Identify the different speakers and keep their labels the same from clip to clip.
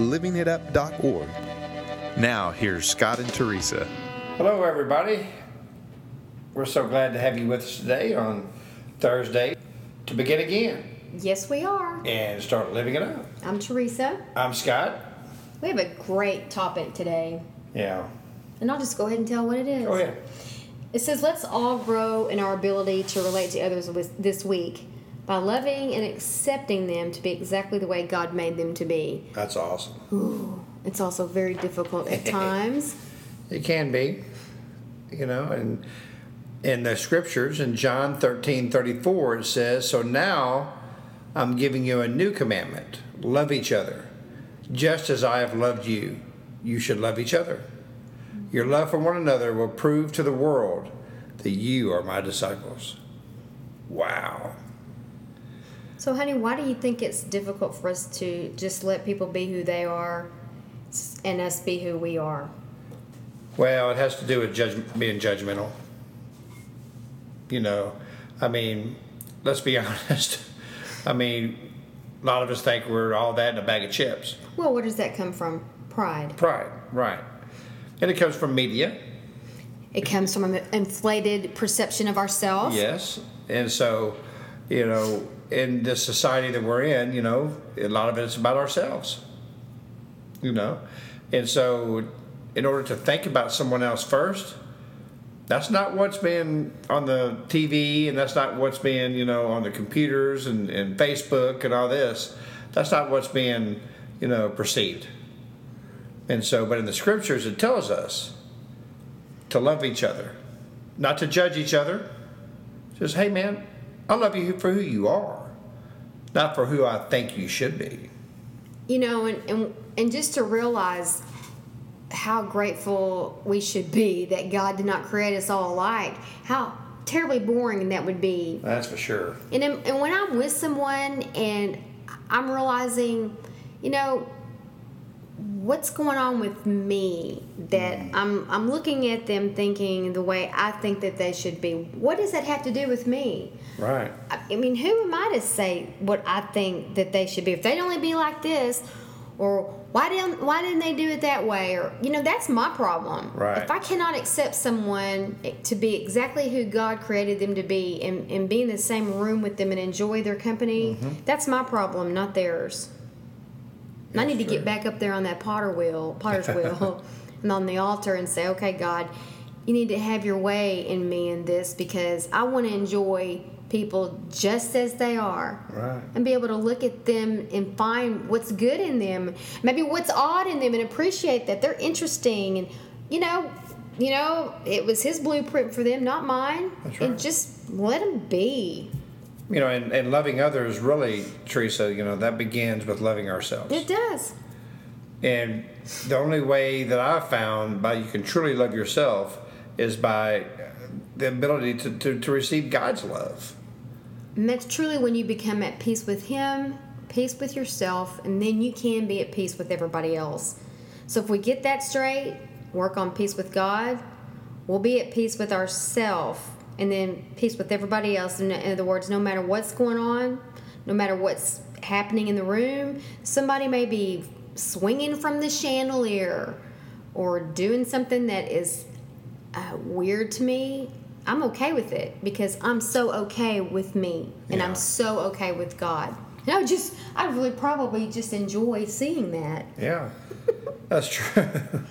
Speaker 1: livingitup.org. Now, here's Scott and Teresa.
Speaker 2: Hello, everybody. We're so glad to have you with us today on Thursday to begin again
Speaker 3: Yes, we are.
Speaker 2: and start living it up.
Speaker 3: I'm Teresa.
Speaker 2: I'm Scott.
Speaker 3: We have a great topic today,
Speaker 2: Yeah.
Speaker 3: and I'll just go ahead and tell what it is.
Speaker 2: Go ahead.
Speaker 3: It says, Let's all grow in our ability to relate to others with- this week by loving and accepting them to be exactly the way God made them to be.
Speaker 2: That's awesome.
Speaker 3: It's also very difficult at times.
Speaker 2: It can be, you know, and in the scriptures in John 13 34, it says, So now I'm giving you a new commandment love each other. Just as I have loved you, you should love each other. Your love for one another will prove to the world that you are my disciples. Wow.
Speaker 3: So, honey, why do you think it's difficult for us to just let people be who they are and us be who we are?
Speaker 2: Well, it has to do with judge, being judgmental. You know, I mean, let's be honest. I mean, a lot of us think we're all that in a bag of chips.
Speaker 3: Well, where does that come from? Pride.
Speaker 2: Pride, right. And it comes from media,
Speaker 3: It comes from an inflated perception of ourselves.
Speaker 2: yes. And so, you know, in this society that we're in, you know, a lot of it is about ourselves. You know? And so, in order to think about someone else first, that's not what's being on the TV and that's not what's being, you know, on the computers and, and Facebook and all this. That's not what's being, you know, perceived. And so, but in the scriptures, it tells us to love each other, not to judge each other. Just, hey, man, I love you for who you are, not for who I think you should be.
Speaker 3: You know, and, and and just to realize how grateful we should be that God did not create us all alike. How terribly boring that would be.
Speaker 2: That's for sure.
Speaker 3: And then- and when I'm with someone and I'm realizing, you know, what's going on with me that I'm I'm looking at them thinking the way I think that they should be. What does that have to do with me?
Speaker 2: Right.
Speaker 3: I I mean, who am I to say what I think that they should be? If they'd only be like this, or why didn't why didn't they do it that way? Or you know, that's my problem.
Speaker 2: Right.
Speaker 3: If I cannot accept someone to be exactly who God created them to be, and, and be in the same room with them and enjoy their company,
Speaker 2: Mm-hmm.
Speaker 3: that's my problem, not theirs. And I need to
Speaker 2: true.
Speaker 3: get back up there on that potter wheel, potter's wheel, and on the altar and say, okay, God, you need to have your way in me in this because I want to enjoy people just as they are.
Speaker 2: Right.
Speaker 3: And be able to look at them and find what's good in them, maybe what's odd in them, and appreciate that they're interesting. And you know, you know, it was His blueprint for them, not mine.
Speaker 2: That's
Speaker 3: And just let them be.
Speaker 2: You know, and, and loving others really, Teresa, you know, that begins with loving ourselves.
Speaker 3: It does.
Speaker 2: And the only way that I've found by you can truly love yourself is by the ability to, to, to receive God's love.
Speaker 3: And that's truly when you become at peace with Him, peace with yourself, and then you can be at peace with everybody else. So if we get that straight, work on peace with God, we'll be at peace with ourselves, and then peace with everybody else. In, other words, no matter what's going on, no matter what's happening in the room, somebody may be swinging from the chandelier or doing something that is uh, weird to me, I'm okay with it because I'm so okay with me and
Speaker 2: Yeah.
Speaker 3: I'm so okay with God. And I would just, I really probably just enjoy seeing that.
Speaker 2: Yeah, that's true.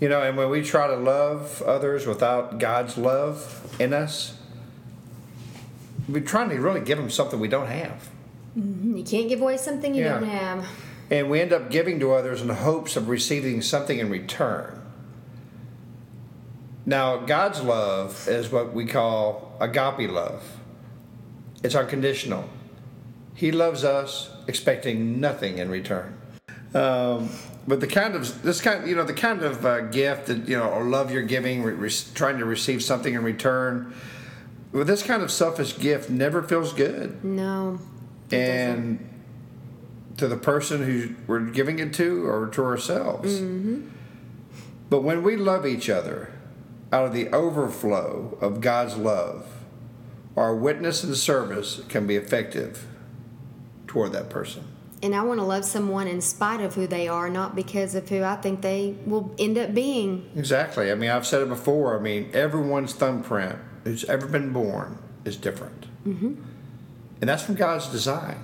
Speaker 2: you know, and when we try to love others without God's love in us, we're trying to really give them something we don't have.
Speaker 3: You can't give away something you
Speaker 2: Yeah.
Speaker 3: don't have.
Speaker 2: And we end up giving to others in hopes of receiving something in return. Now, God's love is what we call agape love. It's unconditional. He loves us expecting nothing in return. Um, but the kind of this kind, you know, the kind of uh, gift that you know, or love you're giving, re- re- trying to receive something in return. Well, this kind of selfish gift never feels good,
Speaker 3: No.
Speaker 2: and to the person who we're giving it to, or to ourselves. But when we love each other out of the overflow of God's love, our witness and service can be effective toward that person.
Speaker 3: And I want to love someone in spite of who they are, not because of who I think they will end up being.
Speaker 2: Exactly. I mean, I've said it before. I mean, everyone's thumbprint who's ever been born is different. Mm-hmm. And that's from God's design.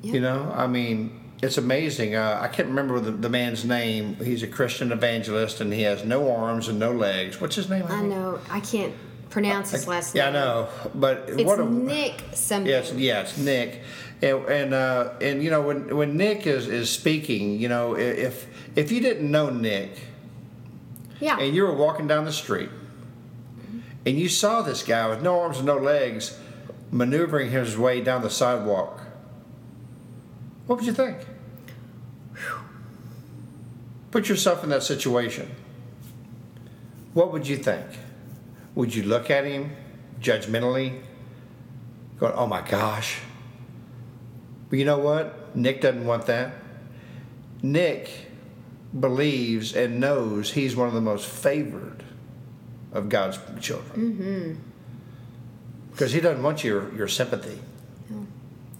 Speaker 3: Yeah.
Speaker 2: You know, I mean, it's amazing. Uh, I can't remember the, the man's name. He's a Christian evangelist and he has no arms and no legs. What's his name?
Speaker 3: I know. I can't pronounce his last name.
Speaker 2: Yeah, I know. But
Speaker 3: It's
Speaker 2: what a.
Speaker 3: Nick something.
Speaker 2: Yes, it's Nick, and and, uh, and you know when when Nick is, is speaking, you know if if you didn't know Nick,
Speaker 3: Yeah.
Speaker 2: and you were walking down the street and you saw this guy with no arms and no legs maneuvering his way down the sidewalk, what would you think? Put yourself in that situation. What would you think? Would you look at him judgmentally, going, oh my gosh? But you know what? Nick doesn't want that. Nick believes and knows he's one of the most favored of God's children. Mm-hmm. Because he doesn't want your, your sympathy.
Speaker 3: No.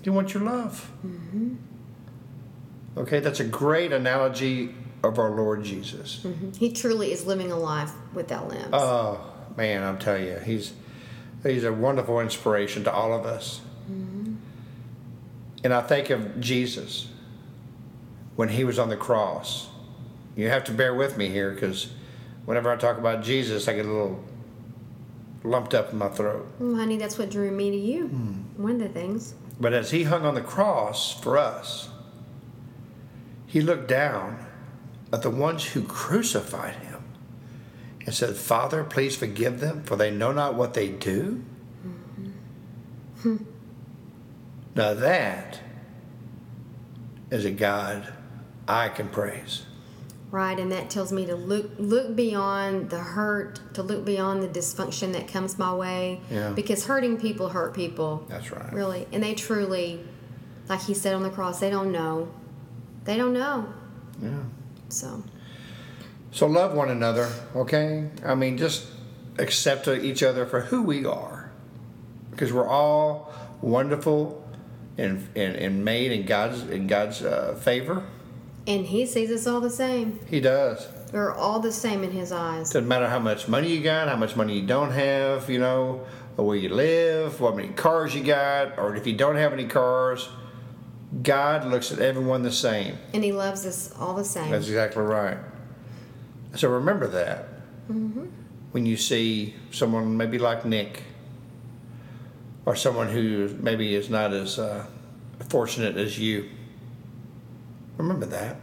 Speaker 2: He wants your love. Mm-hmm. Okay, that's a great analogy of our Lord Jesus. Mm-hmm.
Speaker 3: He truly is living a life without limbs.
Speaker 2: Oh man, I'm telling you, he's he's a wonderful inspiration to all of us. And I think of Jesus when he was on the cross. You have to bear with me here because whenever I talk about Jesus, I get a little lumped up in my throat.
Speaker 3: Well, honey, that's what drew me to you.
Speaker 2: Hmm.
Speaker 3: One of the things.
Speaker 2: But as he hung on the cross for us, he looked down at the ones who crucified him and said, Father, please forgive them, for they know not what they do. now that is a God I can praise.
Speaker 3: Right, and that tells me to look look beyond the hurt, to look beyond the dysfunction that comes my way.
Speaker 2: Yeah.
Speaker 3: Because hurting people hurt people.
Speaker 2: That's right.
Speaker 3: Really. And they truly, like he said on the cross, they don't know. They don't know.
Speaker 2: Yeah.
Speaker 3: So
Speaker 2: So love one another, okay? I mean, just accept each other for who we are, because we're all wonderful and and, and made in God's in God's uh, favor.
Speaker 3: and he sees us all the same.
Speaker 2: He does.
Speaker 3: We're all the same in his eyes.
Speaker 2: Doesn't matter how much money you got, how much money you don't have, you know, or where you live, what many cars you got, or if you don't have any cars. God looks at everyone the same.
Speaker 3: And he loves us all the same.
Speaker 2: That's exactly right. So remember that when you see someone maybe like Nick, or someone who maybe is not as uh, fortunate as you. Remember that.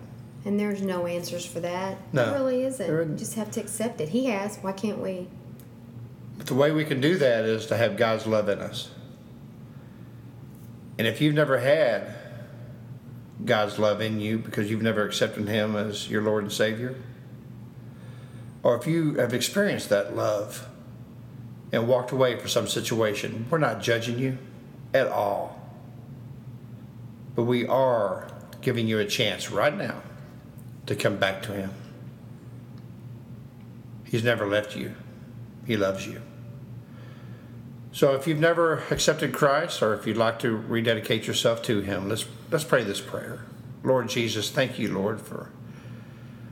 Speaker 3: And there's no answers for that.
Speaker 2: No.
Speaker 3: There really isn't.
Speaker 2: There isn't.
Speaker 3: You just have to accept it. He has. Why can't we?
Speaker 2: But the way we can do that is to have God's love in us. And if you've never had God's love in you because you've never accepted Him as your Lord and Savior, or if you have experienced that love and walked away for some situation, we're not judging you at all. But we are giving you a chance right now to come back to Him. He's never left you, He loves you. So if you've never accepted Christ or if you'd like to rededicate yourself to him, let's let's pray this prayer. Lord Jesus, thank you, Lord, for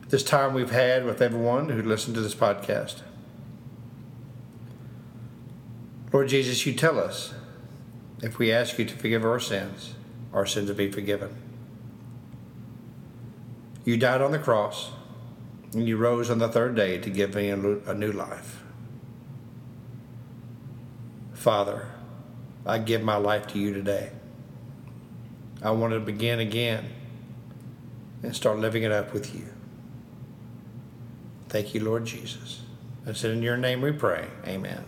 Speaker 2: this time we've had with everyone who listened to this podcast. Lord Jesus, you tell us if we ask you to forgive our sins, our sins will be forgiven. You died on the cross and you rose on the third day to give me a new life. Father, I give my life to you today. I want to begin again and start living it up with you. Thank you, Lord Jesus. It's in your name we pray. Amen.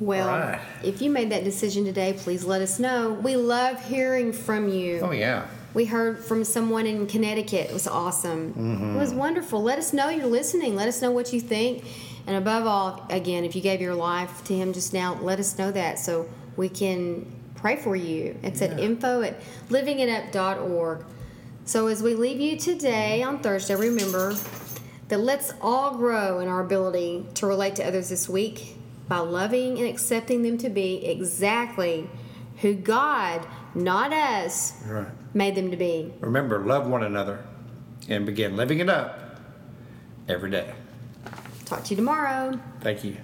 Speaker 3: Well,
Speaker 2: Right.
Speaker 3: if you made that decision today, please let us know. We love hearing from you.
Speaker 2: Oh yeah.
Speaker 3: We heard from someone in Connecticut. It was awesome. Mm-hmm. It was wonderful. Let us know you're listening. Let us know what you think. And above all, again, if you gave your life to Him just now, let us know that so we can pray for you. It's at info at livingitup.org. So as we leave you today on Thursday, remember that let's all grow in our ability to relate to others this week by loving and accepting them to be exactly who God, not us,
Speaker 2: Right.
Speaker 3: made them to be.
Speaker 2: Remember, love one another, and begin living it up every day.
Speaker 3: Talk to you tomorrow.
Speaker 2: Thank you.